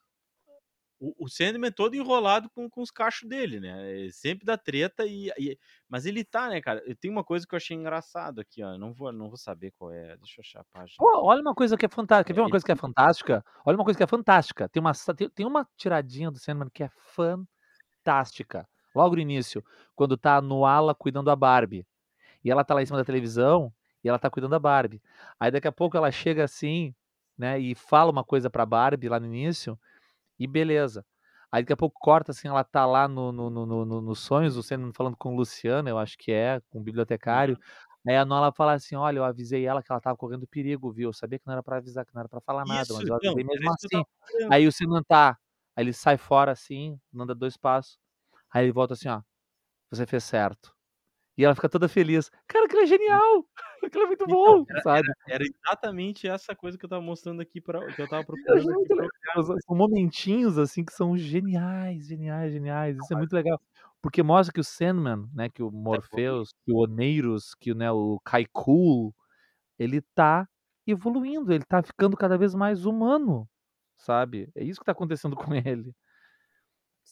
O, o Sandman é todo enrolado com, com os cachos dele, né? É sempre dá treta e, e- Mas ele tá, né, cara? Eu tenho uma coisa que eu achei engraçado aqui, ó. Não vou, não vou saber qual é. Deixa eu achar a página. Pô, olha uma coisa que é fantástica. Quer ver uma Ele- coisa que é fantástica? Olha uma coisa que é fantástica. Tem uma, tem, tem uma tiradinha do Sandman que é fantástica. Logo no início, quando tá no ala cuidando da Barbie. E ela tá lá em cima da televisão e ela tá cuidando da Barbie. Aí daqui a pouco ela chega assim, né, e fala uma coisa pra Barbie lá no início, e beleza. Aí daqui a pouco corta assim, ela tá lá no, no, no, no, no- nos sonhos, Sandman falando com o Luciano, eu acho que é, com o bibliotecário. Aí a Nola fala assim: olha, eu avisei ela que ela tava correndo perigo, viu? Eu sabia que não era pra avisar, que não era pra falar nada, Isso, mas eu não, avisei mesmo isso que eu assim. Aí o Sandman tá. Aí ele sai fora assim, anda dois passos. Aí ele volta assim, ó. Você fez certo. E ela fica toda feliz. Cara, aquilo é genial! [LAUGHS] Aquilo é muito Então, bom, era, sabe? era, era exatamente essa coisa que eu tava mostrando aqui, pra, que eu tava Eu procurando aqui pra. São momentinhos assim que são geniais, geniais, geniais. Isso é muito legal. Porque mostra que o Sandman, né, que o Morpheus, que o Oneiros, que o, né, o Kaikul, ele tá evoluindo, ele tá ficando cada vez mais humano, sabe? É isso que tá acontecendo [LAUGHS] com ele.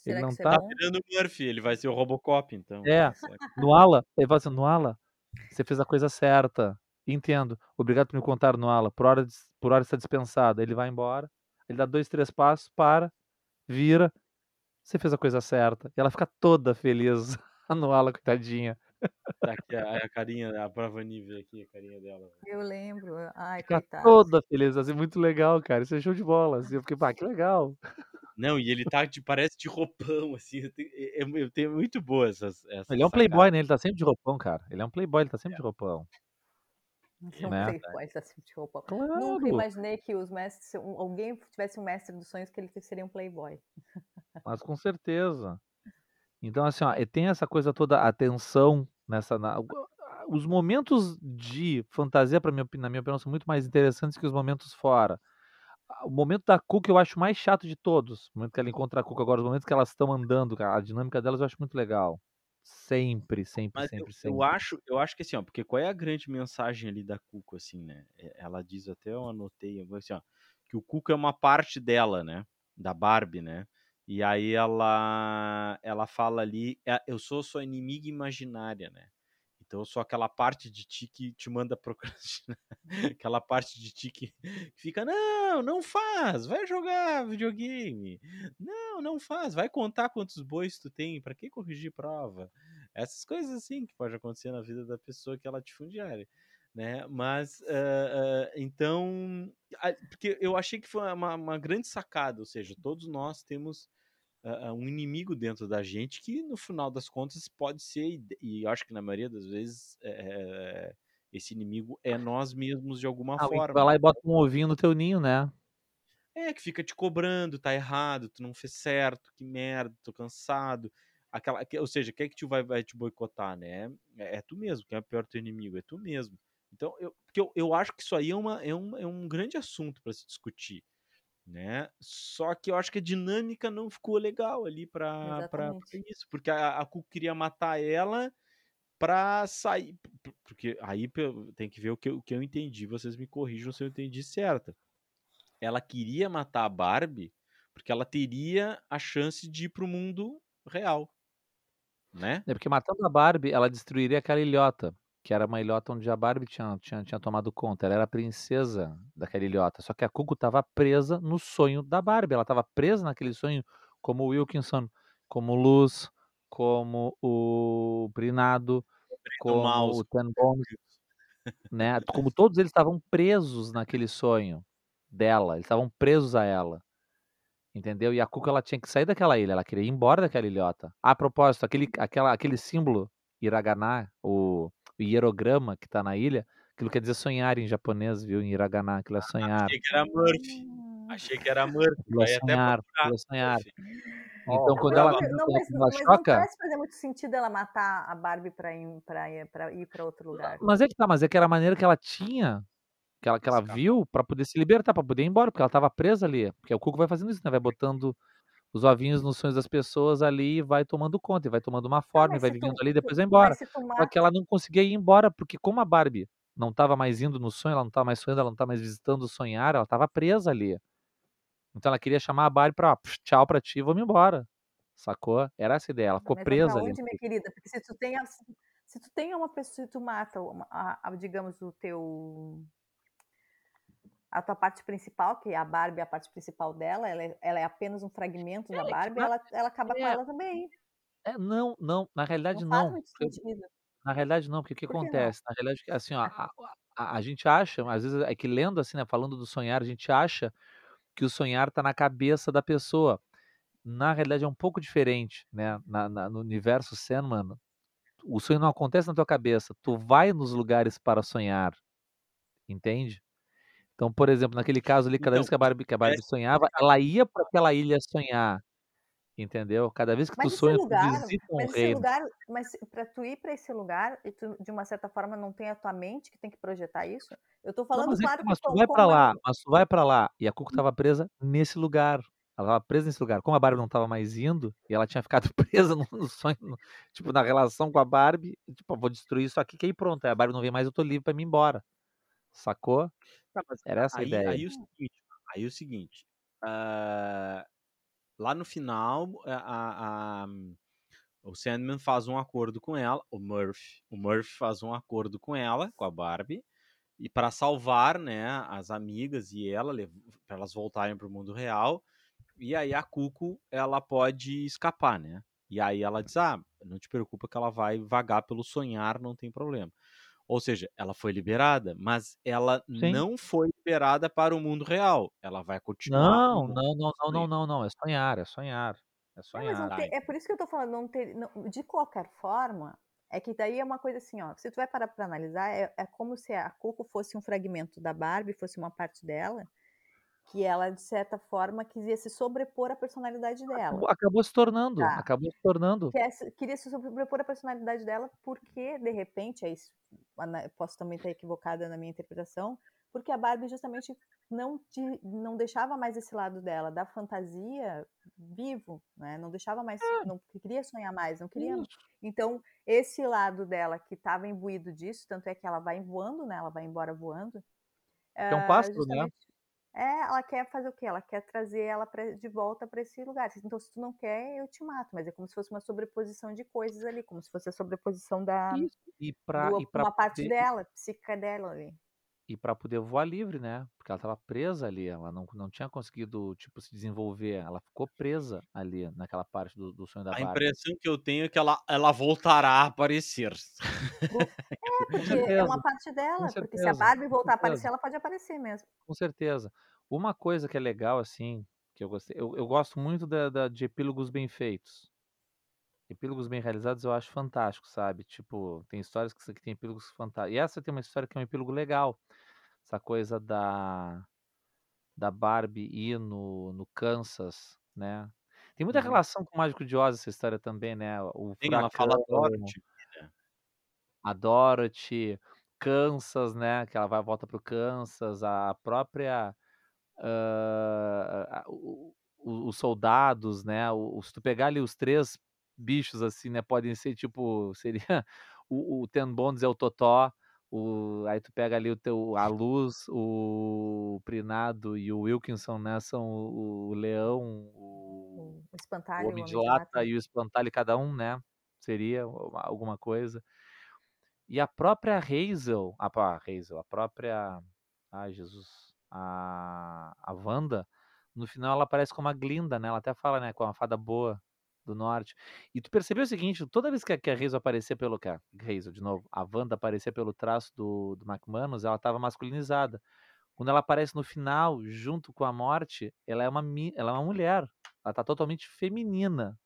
Será não que isso tá- é bom? virando o Murphy, ele vai ser o Robocop, então. É. tá certo. Noala, ele fala assim, Noala, você fez a coisa certa. Entendo. Obrigado por me contar, Noala. Por hora, por hora está dispensado. Ele vai embora, ele dá dois, três passos, para, vira. Você fez a coisa certa. E ela fica toda feliz. [LAUGHS] A Noala, coitadinha. Tá aqui a, a carinha, a prova nível aqui, a carinha dela. Eu lembro. Ai, Fica coitado. toda feliz. Assim, muito legal, cara. Isso é show de bola. Assim, eu fiquei, pá, que legal. Não, e ele tá, de, parece de roupão, assim. Eu tenho, é- é- eu tenho muito boa essas. essas Ele é um sacadas. playboy, né? Ele tá sempre de roupão, cara. Ele é um playboy, ele tá sempre de roupão. Que é um Né? playboy, tá sempre de roupa. Claro. Nunca imaginei que os mestres, um- alguém tivesse um mestre dos sonhos que ele seria um playboy. Mas com certeza. Então, assim, ó, tem essa coisa toda, a tensão nessa. na- os momentos de fantasia, pra minha, na minha opinião, são muito mais interessantes que os momentos fora. O momento da Cuca eu acho mais chato de todos. O momento que ela encontra a Cuca agora, os momentos que elas estão andando, cara, a dinâmica delas eu acho muito legal. Sempre, sempre, Mas eu, sempre, eu sempre. acho, eu acho que assim, ó, porque qual é a grande mensagem ali da Cuco, assim, né? É, Ela diz, até eu anotei, assim, ó, que o Cuco é uma parte dela, né? Da Barbie, né? E aí ela, ela fala ali, "É, eu sou sua inimiga imaginária, né? Então sou aquela parte de ti que te manda [LAUGHS] procrastinar. aquela parte de ti que fica, não, não faz, vai jogar videogame. Não, não faz, vai contar quantos bois tu tem, pra que corrigir prova? Essas coisas assim que pode acontecer na vida da pessoa que ela difundiária, né? Mas, ah, ah, então, porque eu achei que foi uma, uma grande sacada, ou seja, todos nós temos ah, ah, um inimigo dentro da gente que, no final das contas, pode ser, e- e eu acho que na maioria das vezes, é, esse inimigo é nós mesmos de alguma Ah, que vai forma. lá e bota um ovinho no teu ninho, né? É, que fica te cobrando, tá errado, tu não fez certo, que merda, tô cansado. Aquela, que- ou seja, quem é que te vai, vai te boicotar, né? É, é tu mesmo, quem é o pior teu inimigo, é tu mesmo. Então, eu, porque eu, eu acho que isso aí é, uma, é, um, é um grande assunto para se discutir, né? Só que eu acho que a dinâmica não ficou legal ali Exatamente. isso, porque a, a Cu queria matar ela pra sair, porque aí tem que ver o que, eu- o que eu entendi, vocês me corrijam se eu entendi certo ela queria matar a Barbie porque ela teria a chance de ir pro mundo real, né? É porque matando a Barbie, ela destruiria aquela ilhota, que era uma ilhota onde a Barbie tinha, tinha, tinha tomado conta. Ela era a princesa daquela ilhota. Só que a Cuco estava presa no sonho da Barbie. Ela estava presa naquele sonho, como o Wilkinson, como o Luz, como o Brinado, como Mouse. o Ten Bones, né? Como todos eles estavam presos naquele sonho dela. Eles estavam presos a ela. Entendeu? E a Cuca ela tinha que sair daquela ilha, ela queria ir embora daquela ilhota. A propósito, aquele, aquela, aquele símbolo Hiragana, o, o hierograma que tá na ilha, aquilo quer dizer sonhar em japonês, viu? Em Hiragana, aquilo é sonhar. Achei que era Murphy. Achei que era Murphy. Aquilo é sonhar, aquilo é sonhar. Então, quando Não, ela, não, ela, mas, ela mas não choca. parece fazer muito sentido ela matar a Barbie pra ir pra, ir- pra ir pra outro lugar. Mas é que tá, mas é que era a maneira que ela tinha, que ela, que ela viu pra poder se libertar, pra poder ir embora, porque ela tava presa ali. Porque o Cuco vai fazendo isso, né? Vai botando os ovinhos nos sonhos das pessoas ali vai tomando conta, e vai tomando uma forma, e mas vai se tu, vivendo ali e depois vai embora. tu Só que ela não conseguia ir embora, porque como a Barbie não estava mais indo no sonho, ela não estava mais sonhando, ela não estava mais visitando o sonhar, ela estava presa ali. Então ela queria chamar a Barbie "Psh, tchau pra ti, vamos embora. Sacou? Era essa a ideia, ela ficou mas presa ali. onde, minha querida? Porque se tu tem, se, tu tem uma pessoa, se tu mata, a, a, digamos, o teu a tua parte principal, que a Barbie é a parte principal dela, ela é, ela é apenas um fragmento da É, que Barbie, ela, ela acaba com é, ela também. é, não, não, na realidade Não não. porque-. Na realidade não, porque o que Por não? acontece? Na realidade, assim, ó, a, a, a gente acha, às vezes é que lendo assim, né, falando do sonhar, a gente acha que o sonhar tá na cabeça da pessoa. Na realidade é um pouco diferente, né? Na, na- no universo Sandman, o sonho não acontece na tua cabeça, tu vai nos lugares para sonhar, entende? Então, por exemplo, naquele caso ali, cada Então, vez que a Barbie, que a Barbie tivesse- sonhava, ela ia para aquela ilha sonhar, entendeu? Cada vez que tu Mas sonha, tu lugar, visita um mas reino. lugar, mas para tu ir para esse lugar e tu, de uma certa forma não tem a tua mente que tem que projetar isso. Eu tô Não, falando mas, é claro mas que tu vai como lá, é- mas tu vai pra lá. E a Cuco tava presa nesse lugar. Ela tava presa nesse lugar. Como a Barbie não tava mais indo, e ela tinha ficado [LAUGHS] presa no, no sonho, no- tipo, na relação com a Barbie, tipo, vou destruir isso aqui, que aí pronto. Aí a Barbie não vem mais, eu tô livre pra mim ir embora. Sacou? Tá, Era essa a aí, ideia. aí o seguinte, aí o seguinte, ah, lá no final, a, a- a- o Sandman faz um acordo com ela, o Murphy, o Murphy faz um acordo com ela, com a Barbie, e para salvar, né, as amigas e ela, para elas voltarem pro mundo real, e aí a Cuco, ela pode escapar, né? E aí ela diz: "Ah, não te preocupa que ela vai vagar pelo sonhar, não tem problema". Ou seja, ela foi liberada, mas ela Sim. não foi liberada para o mundo real. Ela vai continuar Não, não, não, não, não, não, não. É sonhar, é sonhar. É não sonhar. Tem- é por isso que eu tô falando, não ter, não- de qualquer forma, É que daí é uma coisa assim, ó. Se tu vai parar pra analisar, é, é como se a Coco fosse um fragmento da Barbie, fosse uma parte dela, que ela, de certa forma, quisia se sobrepor à personalidade dela. Acabou, acabou se tornando, Tá. acabou se tornando. Quer se- queria se sobrepor à personalidade dela porque, de repente, é isso, posso também estar equivocada na minha interpretação, porque a Barbie justamente não, te- não deixava mais esse lado dela, da fantasia, vivo, né? Não deixava mais, não queria sonhar mais, não queria Isso. então, esse lado dela que estava imbuído disso, tanto é que ela vai voando, né? Ela vai embora voando. é um ah, pássaro, né? É, ela quer fazer o quê? Ela quer trazer ela pra- de volta para esse lugar. Então, se tu não quer, eu te mato. Mas é como se fosse uma sobreposição de coisas ali, como se fosse a sobreposição da Isso. E pra, do- e pra uma parte poder, dela, psíquica dela ali. E pra poder voar livre, né? Porque ela estava presa ali, ela não, não tinha conseguido, tipo, se desenvolver. Ela ficou presa ali, naquela parte do, do sonho da A Barbie. impressão que eu tenho é que ela, ela voltará a aparecer. [LAUGHS] É, porque é uma parte dela. Porque se a Barbie voltar a aparecer, ela pode aparecer mesmo. Com certeza. Uma coisa que é legal, assim, que eu gostei, eu, eu gosto muito da, da- de epílogos bem feitos. Epílogos bem realizados eu acho fantástico, sabe? Tipo, tem histórias que, que tem epílogos fantásticos. E essa tem uma história que é um epílogo legal. Essa coisa da, da Barbie ir no, no Kansas, né? Tem muita Uhum. relação com o Mágico de Oz essa história também, né? O Tem, ela fala furacão, Dorothy. a Dorothy, Kansas, né? Que ela vai volta pro Kansas, a própria ah, a- os soldados, né? o- Se tu pegar ali os três bichos assim, né? Podem ser tipo, seria [LAUGHS] o, o Ten Bones é o Totó, o, aí tu pega ali o teu a Luz, o Prinado e o Wilkinson, né? São o, o leão, o, O espantalho, o Homem de lata. E o Espantalho, cada um, né? Seria uma- alguma coisa. E a própria Hazel, a, pá, Hazel, a própria. Ai, Jesus. A, a Wanda, no final ela aparece como a Glinda, né? Ela até fala, né? Com a fada boa do norte. E tu percebeu o seguinte: toda vez que a, que a Hazel aparecia pelo. Que a Hazel, de novo, a Wanda aparecia pelo traço do, do McManus, ela estava masculinizada. Quando ela aparece no final, junto com a morte, ela é uma, ela é uma mulher. Ela tá totalmente feminina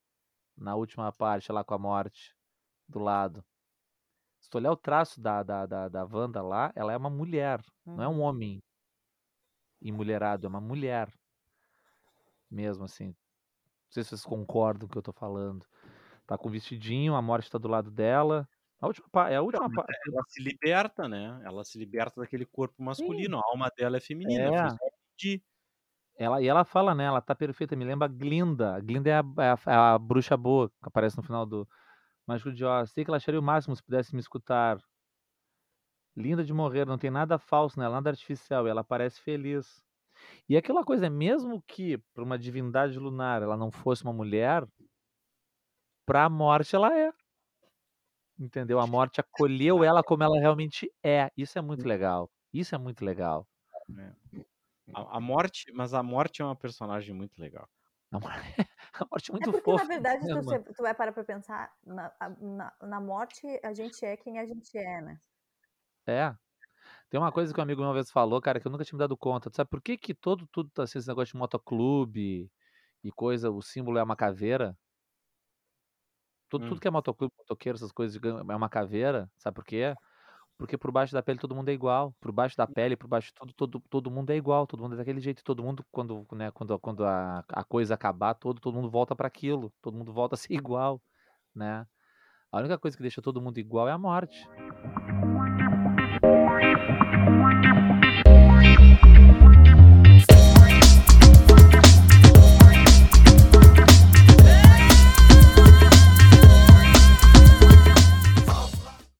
na última parte, lá com a morte do lado. Se tu olhar o traço da, da, da, da Wanda lá, ela é uma mulher, não é um Uhum. homem emulherado, é uma mulher. Mesmo assim. Não sei se vocês concordam com o que eu tô falando. Tá com vestidinho, a morte tá do lado dela. A última, é a última parte. Ela se liberta, né? Ela se liberta daquele corpo masculino. A alma dela é feminina. É. Pedir. Ela, e ela fala, né? Ela tá perfeita, me lembra a Glinda. A Glinda é a, é a- é a bruxa boa, que aparece no final do Mágico de Oz. Sei que ela acharia o máximo se pudesse me escutar. Linda de morrer, não tem nada falso nela, nada artificial, e ela parece feliz. E aquela coisa, mesmo que para uma divindade lunar ela não fosse uma mulher, para a morte ela é. Entendeu? A morte acolheu ela como ela realmente é. Isso é muito legal. Isso é muito legal. A, a morte, mas a morte é uma personagem muito legal. A [LAUGHS] a morte é É muito porque, fofa. na verdade, né, tu, mano? se- tu vai parar pra pensar, na, na, na morte, a gente é quem a gente é, né? É. Tem uma coisa que um amigo meu uma vez falou, cara, que eu nunca tinha me dado conta. Tu sabe por que, que todo, tudo tá assim, esse negócio de motoclube e coisa, o símbolo é uma caveira? Tudo, Hum. tudo que é motoclube, motoqueiro, essas coisas é uma caveira, sabe por quê? Porque por baixo da pele todo mundo é igual. Por baixo da pele, por baixo de tudo, todo, todo mundo é igual. Todo mundo é daquele jeito. Todo mundo, quando, né, quando, quando a, a coisa acabar, todo, todo mundo volta para aquilo. Todo mundo volta a ser [LAUGHS] igual, né? A única coisa que deixa todo mundo igual é a morte.